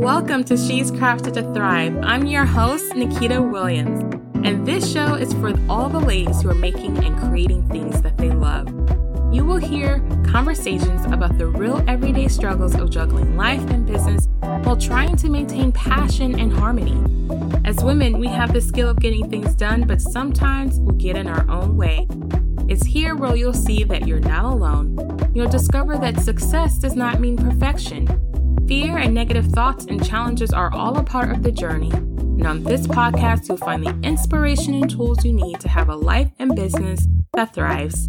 Welcome to She's Crafted to Thrive. I'm your host, Nikita Williams, and this show is for all the ladies who are making and creating things that they love. You will hear conversations about the real everyday struggles of juggling life and business while trying to maintain passion and harmony. As women, we have the skill of getting things done, but sometimes we get in our own way. It's here where you'll see that you're not alone. You'll discover that success does not mean perfection. Fear and negative thoughts and challenges are all a part of the journey. And on this podcast, you'll find the inspiration and tools you need to have a life and business that thrives.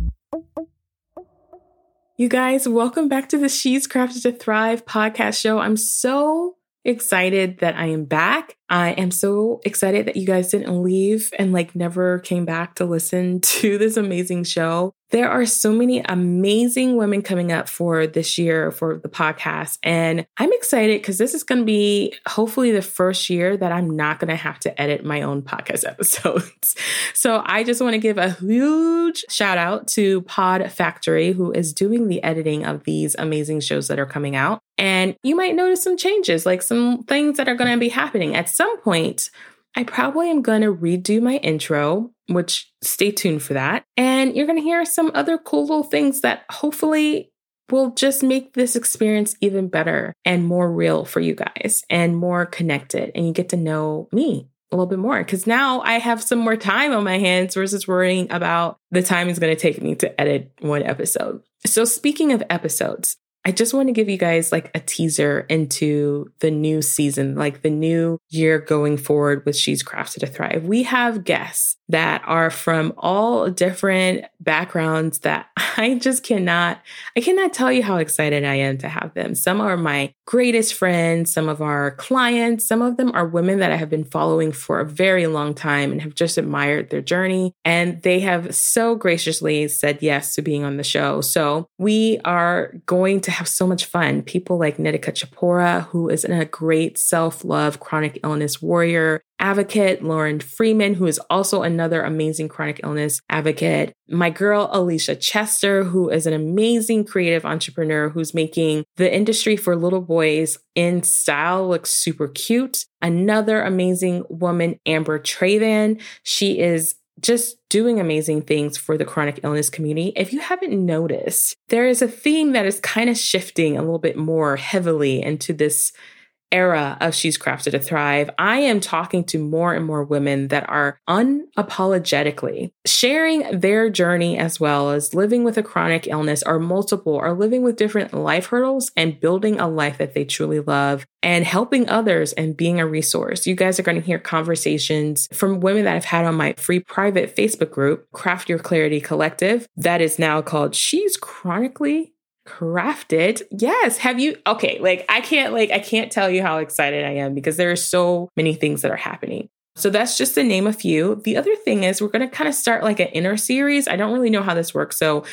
You guys, welcome back to the She's Crafted to Thrive podcast show. I'm so excited that I am back. I am so excited that you guys didn't leave and like never came back to listen to this amazing show. There are so many amazing women coming up for this year for the podcast. And I'm excited because this is going to be hopefully the first year that I'm not going to have to edit my own podcast episodes. so I just want to give a huge shout out to Pod Factory, who is doing the editing of these amazing shows that are coming out. And you might notice some changes, like some things that are going to be happening at some point. I probably am going to redo my intro, which stay tuned for that. And you're going to hear some other cool little things that hopefully will just make this experience even better and more real for you guys and more connected. And you get to know me a little bit more because now I have some more time on my hands versus worrying about the time it's going to take me to edit one episode. So, speaking of episodes, I just want to give you guys like a teaser into the new season, like the new year going forward with She's Crafted to Thrive. We have guests that are from all different backgrounds that I just cannot, I cannot tell you how excited I am to have them. Some are my greatest friends, some of our clients, some of them are women that I have been following for a very long time and have just admired their journey. And they have so graciously said yes to being on the show. So we are going to have so much fun. People like Nitika Chopra, who is a great self love chronic illness warrior advocate, Lauren Freeman, who is also another amazing chronic illness advocate. My girl, Alicia Chester, who is an amazing creative entrepreneur who's making the industry for little boys in style look super cute. Another amazing woman, Amber Traven. She is just doing amazing things for the chronic illness community. If you haven't noticed, there is a theme that is kind of shifting a little bit more heavily into this era of She's Crafted to Thrive, I am talking to more and more women that are unapologetically sharing their journey as well as living with a chronic illness or multiple or living with different life hurdles and building a life that they truly love and helping others and being a resource. You guys are going to hear conversations from women that I've had on my free private Facebook group, Craft Your Clarity Collective, that is now called She's Chronically crafted? Yes. Have you okay like i can't like i can't tell you how excited i am because there are so many things that are happening. So that's just to name a few. The other thing is we're going to kind of start like an inner series. I don't really know how this works so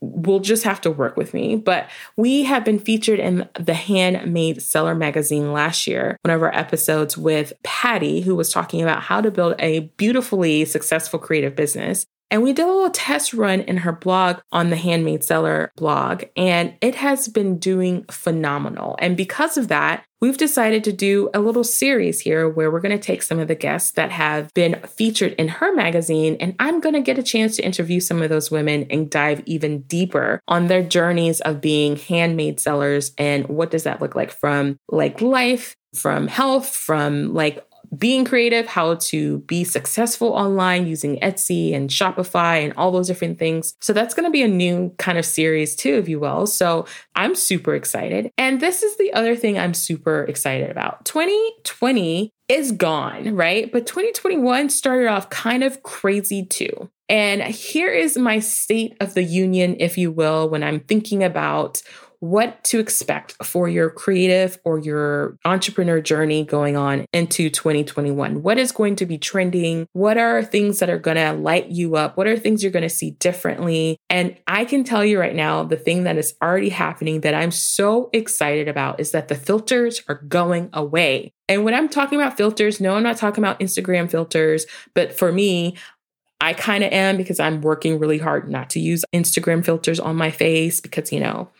we'll just have to work with me. But we have been featured in the Handmade Seller magazine last year, one of our episodes with Patty, who was talking about how to build a beautifully successful creative business. And we did a little test run in her blog on the Handmade Seller blog, and it has been doing phenomenal. And because of that, we've decided to do a little series here where we're going to take some of the guests that have been featured in her magazine, and I'm going to get a chance to interview some of those women and dive even deeper on their journeys of being handmade sellers and what does that look like from like life, from health, from like being creative, how to be successful online using Etsy and Shopify and all those different things. So that's going to be a new kind of series too, if you will. So I'm super excited. And this is the other thing I'm super excited about. 2020 is gone, right? But 2021 started off kind of crazy too. And here is my state of the union, if you will, when I'm thinking about what to expect for your creative or your entrepreneur journey going on into 2021. What is going to be trending? What are things that are going to light you up? What are things you're going to see differently? And I can tell you right now, the thing that is already happening that I'm so excited about is that the filters are going away. And when I'm talking about filters, no, I'm not talking about Instagram filters, but for me, I kind of am because I'm working really hard not to use Instagram filters on my face because, you know,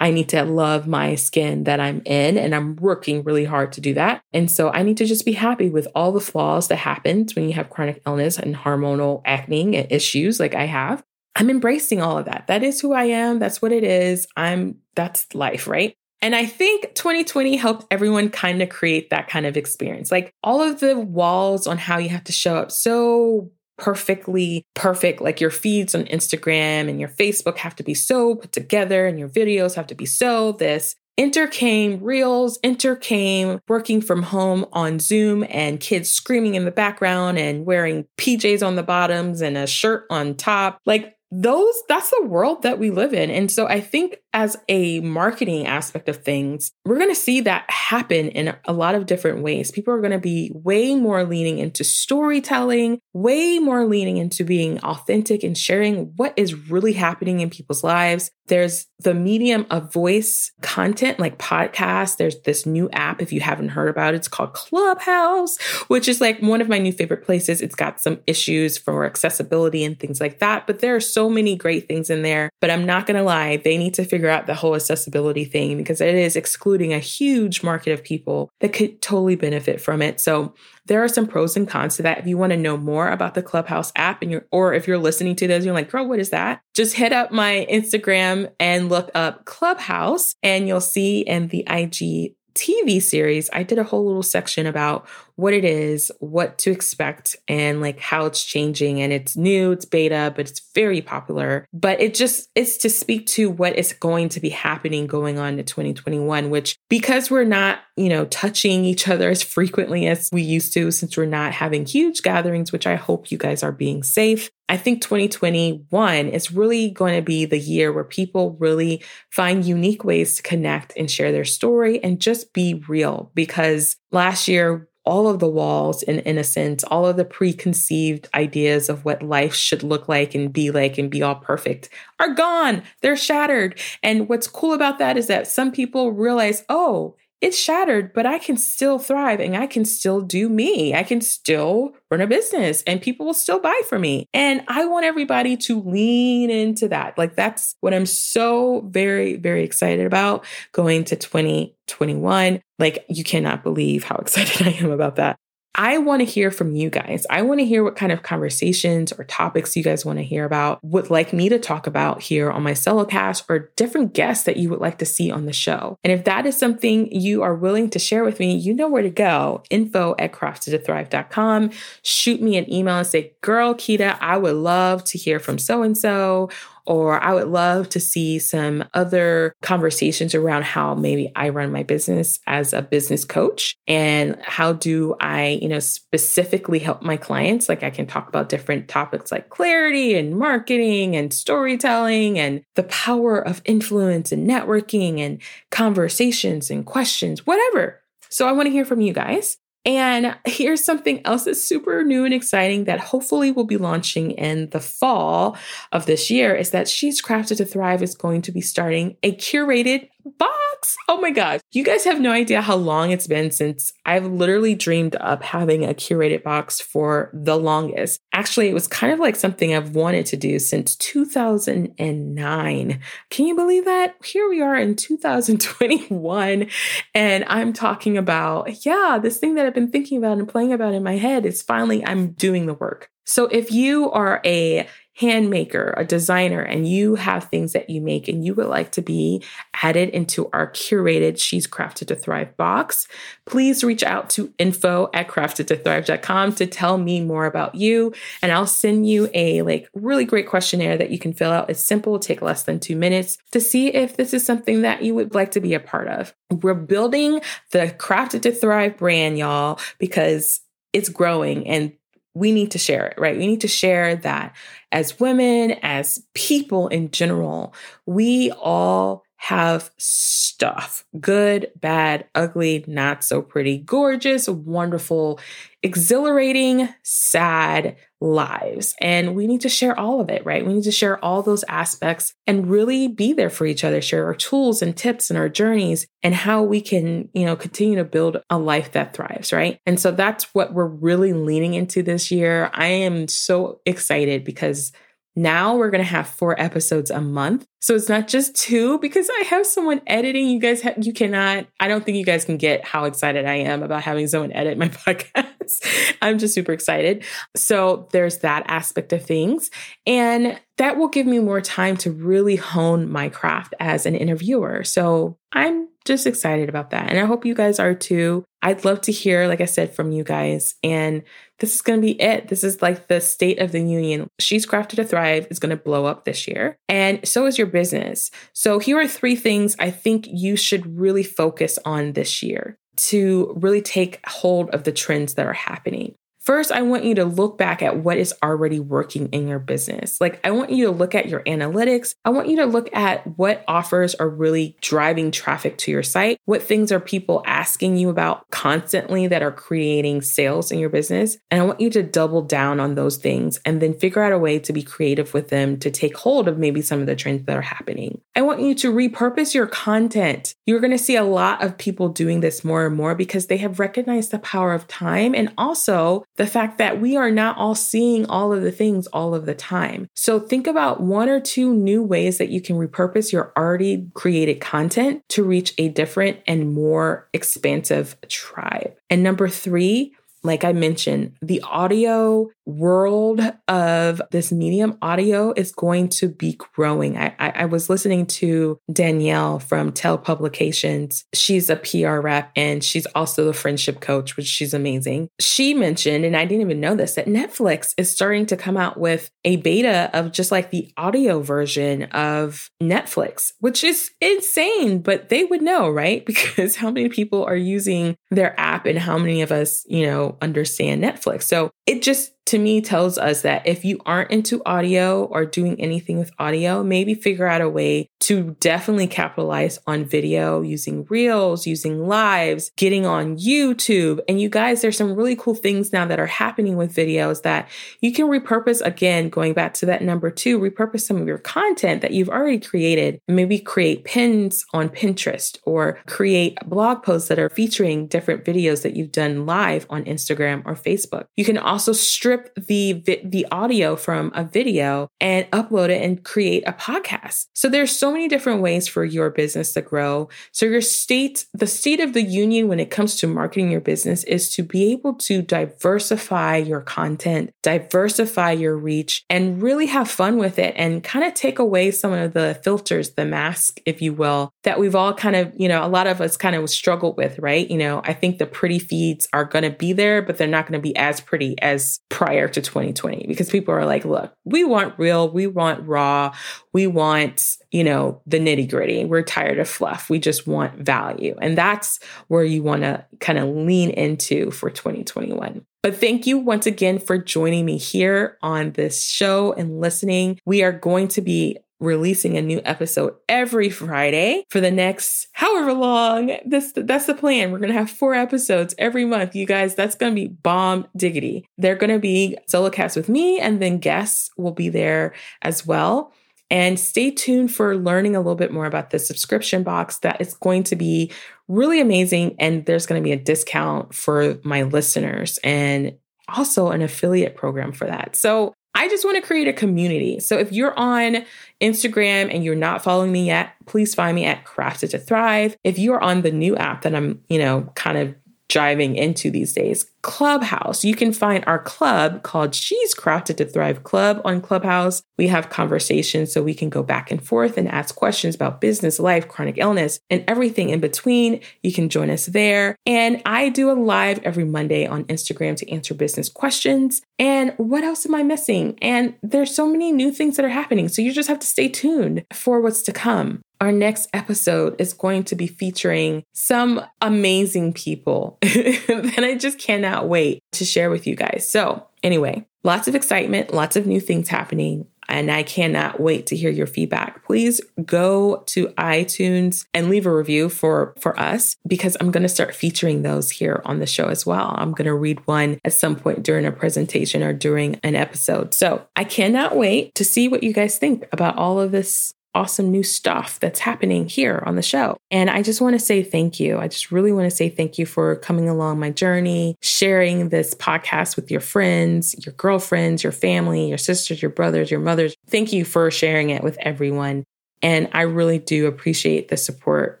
I need to love my skin that I'm in, and I'm working really hard to do that. And so I need to just be happy with all the flaws that happens when you have chronic illness and hormonal acne issues like I have. I'm embracing all of that. That is who I am. That's what it is. I'm that's life, right? And I think 2020 helped everyone kind of create that kind of experience. Like all of the walls on how you have to show up so perfectly perfect. Like your feeds on Instagram and your Facebook have to be so put together and your videos have to be so this. Enter came reels, enter came working from home on Zoom and kids screaming in the background and wearing PJs on the bottoms and a shirt on top. Like those that's the world that we live in and so i think as a marketing aspect of things we're going to see that happen in a lot of different ways people are going to be way more leaning into storytelling way more leaning into being authentic and sharing what is really happening in people's lives there's the medium of voice content like podcasts. There's this new app, if you haven't heard about it, it's called Clubhouse, which is like one of my new favorite places. It's got some issues for accessibility and things like that, but there are so many great things in there. But I'm not going to lie, they need to figure out the whole accessibility thing because it is excluding a huge market of people that could totally benefit from it. So there are some pros and cons to that. If you want to know more about the Clubhouse app and you're, or if you're listening to this, you're like, girl, what is that? Just hit up my Instagram and look up Clubhouse and you'll see in the IG TV series, I did a whole little section about what it is, what to expect, and like how it's changing. And it's new, it's beta, but it's very popular. But it just it's to speak to what is going to be happening going on in 2021, which because we're not, you know, touching each other as frequently as we used to, since we're not having huge gatherings, which I hope you guys are being safe. I think 2021 is really going to be the year where people really find unique ways to connect and share their story and just be real because last year all of the walls and innocence, all of the preconceived ideas of what life should look like and be like and be all perfect are gone. They're shattered. And what's cool about that is that some people realize, oh, it's shattered, but I can still thrive and I can still do me. I can still run a business and people will still buy from me. And I want everybody to lean into that. Like that's what I'm so very, very excited about going to 2021. Like you cannot believe how excited I am about that. I want to hear from you guys. I want to hear what kind of conversations or topics you guys want to hear about, would like me to talk about here on my solo cast, or different guests that you would like to see on the show. And if that is something you are willing to share with me, you know where to go info at craftedtothrive.com. Shoot me an email and say, Girl, Kita, I would love to hear from so and so or I would love to see some other conversations around how maybe I run my business as a business coach and how do I, you know, specifically help my clients. Like I can talk about different topics like clarity and marketing and storytelling and the power of influence and networking and conversations and questions, whatever. So I want to hear from you guys. And here's something else that's super new and exciting that hopefully will be launching in the fall of this year is that She's Crafted to Thrive is going to be starting a curated box. Oh my gosh. You guys have no idea how long it's been since I've literally dreamed up having a curated box for the longest. Actually, it was kind of like something I've wanted to do since 2009. Can you believe that? Here we are in 2021, and I'm talking about, yeah, this thing that I've been thinking about and playing about in my head is finally, I'm doing the work. So if you are a handmaker, a designer, and you have things that you make and you would like to be added into our curated She's Crafted to Thrive box, please reach out to info at craftedtothrive.com to tell me more about you. And I'll send you a like really great questionnaire that you can fill out. It's simple, take less than two minutes to see if this is something that you would like to be a part of. We're building the Crafted to Thrive brand, y'all, because it's growing and we need to share it, right? We need to share that as women, as people in general, we all have stuff good, bad, ugly, not so pretty, gorgeous, wonderful, exhilarating, sad lives. And we need to share all of it, right? We need to share all those aspects and really be there for each other, share our tools and tips and our journeys and how we can, you know, continue to build a life that thrives, right? And so that's what we're really leaning into this year. I am so excited because Now we're going to have four episodes a month. So it's not just two because I have someone editing. You guys, ha- you cannot, I don't think you guys can get how excited I am about having someone edit my podcast. I'm just super excited. So there's that aspect of things. And that will give me more time to really hone my craft as an interviewer. So I'm just excited about that. And I hope you guys are too. I'd love to hear, like I said, from you guys. And this is going to be it. This is like the state of the union. She's Crafted to Thrive is going to blow up this year. And so is your business. So here are three things I think you should really focus on this year to really take hold of the trends that are happening. First, I want you to look back at what is already working in your business. Like, I want you to look at your analytics. I want you to look at what offers are really driving traffic to your site. What things are people asking you about constantly that are creating sales in your business? And I want you to double down on those things and then figure out a way to be creative with them to take hold of maybe some of the trends that are happening. I want you to repurpose your content. You're going to see a lot of people doing this more and more because they have recognized the power of time and also the fact that we are not all seeing all of the things all of the time. So think about one or two new ways that you can repurpose your already created content to reach a different and more expansive tribe. And number three, like I mentioned, the audio world of this medium audio is going to be growing. I, I, I, was listening to Danielle from Tell Publications. She's a PR rep and she's also a friendship coach, which she's amazing. She mentioned, and I didn't even know this, that Netflix is starting to come out with a beta of just like the audio version of Netflix, which is insane, but they would know, right? Because how many people are using their app and how many of us, you know, understand Netflix. So it just to me tells us that if you aren't into audio or doing anything with audio, maybe figure out a way to definitely capitalize on video using reels, using lives, getting on YouTube. And you guys, there's some really cool things now that are happening with videos that you can repurpose again, going back to that number two, repurpose some of your content that you've already created. Maybe create pins on Pinterest or create blog posts that are featuring different videos that you've done live on Instagram or Facebook. You can also strip the the audio from a video and upload it and create a podcast. So there's so many different ways for your business to grow. So your state, the state of the union when it comes to marketing your business is to be able to diversify your content, diversify your reach and really have fun with it and kind of take away some of the filters, the mask, if you will, that we've all kind of, you know, a lot of us kind of struggled with, right? You know, I think the pretty feeds are going to be there, but they're not going to be as pretty as to 2020 because people are like, look, we want real, we want raw, we want, you know, the nitty gritty. We're tired of fluff. We just want value. And that's where you want to kind of lean into for 2021. But thank you once again for joining me here on this show and listening. We are going to be releasing a new episode every Friday for the next however long. This that's the plan. We're gonna have four episodes every month. You guys, that's gonna be bomb diggity. They're gonna be solo cast with me, and then guests will be there as well. And stay tuned for learning a little bit more about the subscription box that is going to be really amazing. And there's going to be a discount for my listeners and also an affiliate program for that. So I just want to create a community. So if you're on Instagram and you're not following me yet, please find me at Crafted to Thrive. If you are on the new app that I'm, you know, kind of driving into these days. Clubhouse. You can find our club called She's Crafted to Thrive Club on Clubhouse. We have conversations so we can go back and forth and ask questions about business, life, chronic illness, and everything in between. You can join us there. And I do a live every Monday on Instagram to answer business questions. And what else am I missing? And there's so many new things that are happening. So you just have to stay tuned for what's to come. Our next episode is going to be featuring some amazing people that I just cannot wait to share with you guys. So, anyway, lots of excitement, lots of new things happening. And I cannot wait to hear your feedback. Please go to iTunes and leave a review for, for us because I'm going to start featuring those here on the show as well. I'm going to read one at some point during a presentation or during an episode. So I cannot wait to see what you guys think about all of this awesome new stuff that's happening here on the show. And I just want to say thank you. I just really want to say thank you for coming along my journey, sharing this podcast with your friends, your girlfriends, your family, your sisters, your brothers, your mothers. Thank you for sharing it with everyone. And I really do appreciate the support.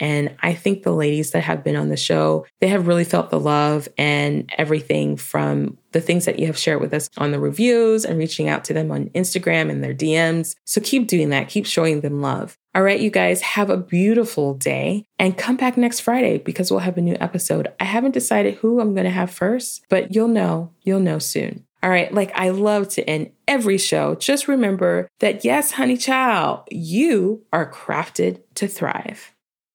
And I think the ladies that have been on the show, they have really felt the love and everything from the things that you have shared with us on the reviews and reaching out to them on Instagram and their DMs. So keep doing that. Keep showing them love. All right, you guys, have a beautiful day and come back next Friday because we'll have a new episode. I haven't decided who I'm going to have first, but you'll know. You'll know soon. All right. Like I love to end every show. Just remember that yes, honey child, you are crafted to thrive.